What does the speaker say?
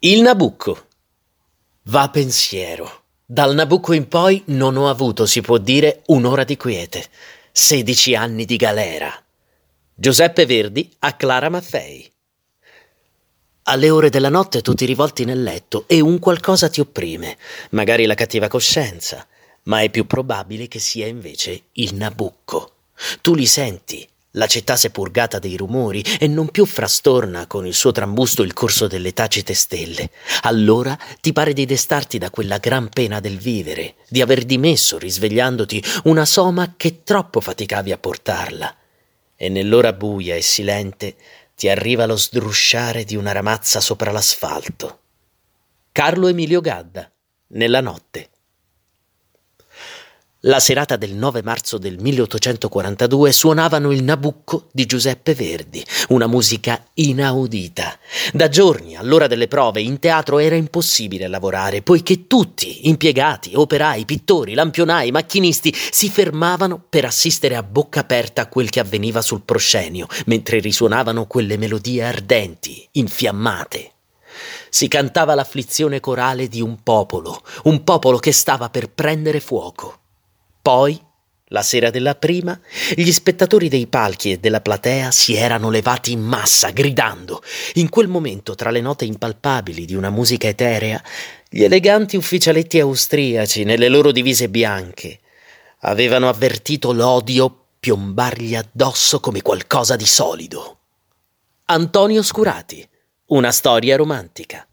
Il Nabucco. Va pensiero. Dal Nabucco in poi non ho avuto, si può dire, un'ora di quiete. Sedici anni di galera. Giuseppe Verdi a Clara Maffei. Alle ore della notte tu ti rivolti nel letto e un qualcosa ti opprime, magari la cattiva coscienza, ma è più probabile che sia invece il Nabucco. Tu li senti, la città s'è purgata dei rumori e non più frastorna con il suo trambusto il corso delle tacite stelle. Allora ti pare di destarti da quella gran pena del vivere, di aver dimesso, risvegliandoti, una soma che troppo faticavi a portarla. E nell'ora buia e silente ti arriva lo sdrusciare di una ramazza sopra l'asfalto. Carlo Emilio Gadda, nella notte. La serata del 9 marzo del 1842 suonavano il Nabucco di Giuseppe Verdi, una musica inaudita. Da giorni, all'ora delle prove, in teatro era impossibile lavorare, poiché tutti, impiegati, operai, pittori, lampionai, macchinisti, si fermavano per assistere a bocca aperta a quel che avveniva sul proscenio, mentre risuonavano quelle melodie ardenti, infiammate. Si cantava l'afflizione corale di un popolo, un popolo che stava per prendere fuoco. Poi, la sera della prima, gli spettatori dei palchi e della platea si erano levati in massa, gridando. In quel momento, tra le note impalpabili di una musica eterea, gli eleganti ufficialetti austriaci, nelle loro divise bianche, avevano avvertito l'odio piombargli addosso come qualcosa di solido. Antonio Scurati, una storia romantica.